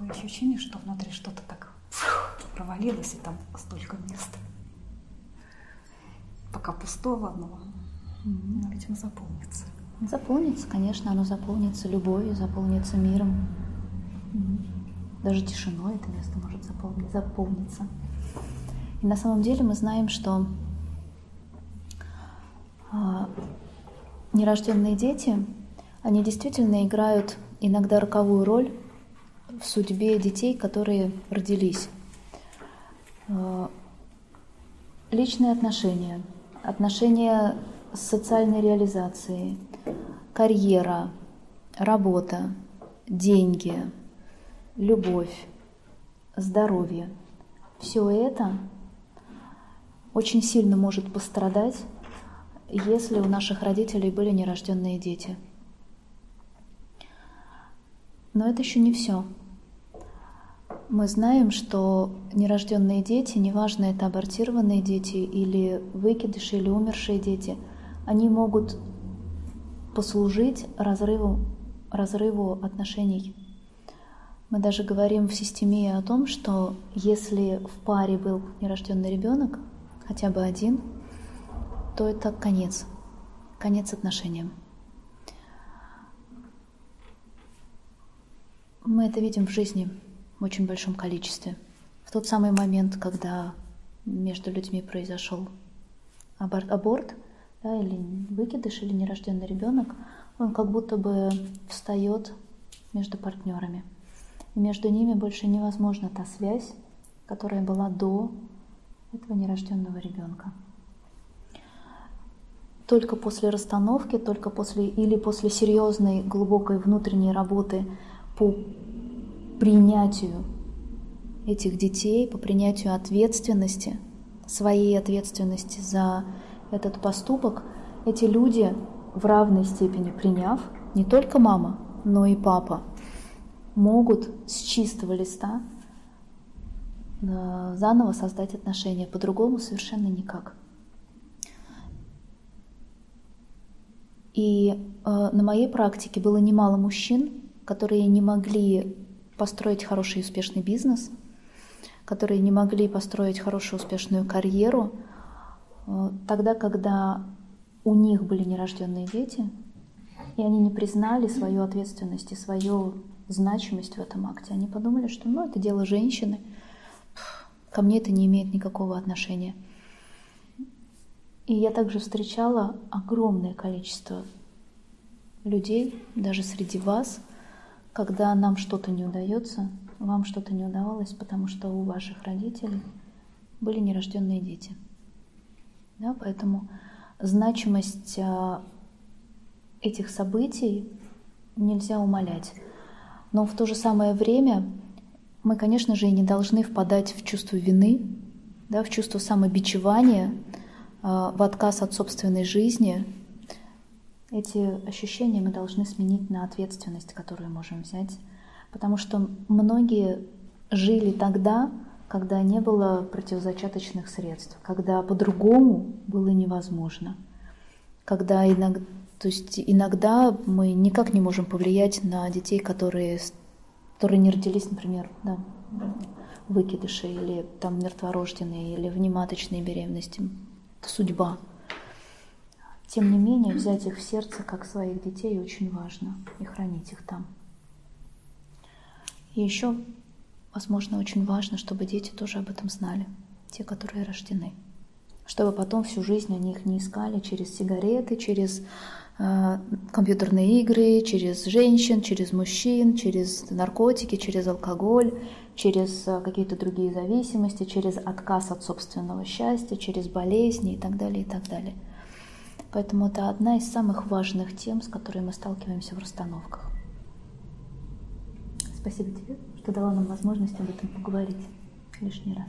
Такое ощущение, что внутри что-то так провалилось, и там столько места. Пока пустого, но, видимо, заполнится. Заполнится, конечно, оно заполнится любовью, заполнится миром. Даже тишиной это место может заполниться. И на самом деле мы знаем, что а, нерожденные дети, они действительно играют иногда роковую роль в судьбе детей, которые родились. А, личные отношения, отношения с социальной реализацией, карьера, работа, деньги, любовь, здоровье. Все это очень сильно может пострадать, если у наших родителей были нерожденные дети. Но это еще не все. Мы знаем, что нерожденные дети, неважно это абортированные дети или выкидыши или умершие дети, они могут послужить разрыву, разрыву отношений. Мы даже говорим в системе о том, что если в паре был нерожденный ребенок, хотя бы один, то это конец, конец отношениям. Мы это видим в жизни в очень большом количестве. В тот самый момент, когда между людьми произошел аборт, аборт да, или выкидыш, или нерожденный ребенок, он как будто бы встает между партнерами. И между ними больше невозможна та связь, которая была до этого нерожденного ребенка. Только после расстановки, только после или после серьезной глубокой внутренней работы по принятию этих детей, по принятию ответственности, своей ответственности за этот поступок, эти люди в равной степени приняв, не только мама, но и папа, могут с чистого листа э, заново создать отношения, по-другому совершенно никак. И э, на моей практике было немало мужчин, которые не могли построить хороший и успешный бизнес, которые не могли построить хорошую успешную карьеру, Э, тогда, когда у них были нерожденные дети, и они не признали свою ответственность и свою значимость в этом акте. Они подумали, что ну, это дело женщины, ко мне это не имеет никакого отношения. И я также встречала огромное количество людей, даже среди вас, когда нам что-то не удается, вам что-то не удавалось, потому что у ваших родителей были нерожденные дети. Да, поэтому значимость а, этих событий нельзя умалять. Но в то же самое время мы, конечно же, и не должны впадать в чувство вины, да, в чувство самобичевания, а, в отказ от собственной жизни. Эти ощущения мы должны сменить на ответственность, которую можем взять. Потому что многие жили тогда, когда не было противозачаточных средств, когда по-другому было невозможно, когда иногда, то есть иногда мы никак не можем повлиять на детей, которые, которые не родились, например, да, выкидыши или там мертворожденные или внематочные беременности. Это судьба. Тем не менее, взять их в сердце как своих детей очень важно и хранить их там. И еще Возможно, очень важно, чтобы дети тоже об этом знали, те, которые рождены. Чтобы потом всю жизнь они их не искали через сигареты, через э, компьютерные игры, через женщин, через мужчин, через наркотики, через алкоголь, через э, какие-то другие зависимости, через отказ от собственного счастья, через болезни и так далее, и так далее. Поэтому это одна из самых важных тем, с которой мы сталкиваемся в расстановках. Спасибо тебе что дала нам возможность об этом поговорить лишний раз.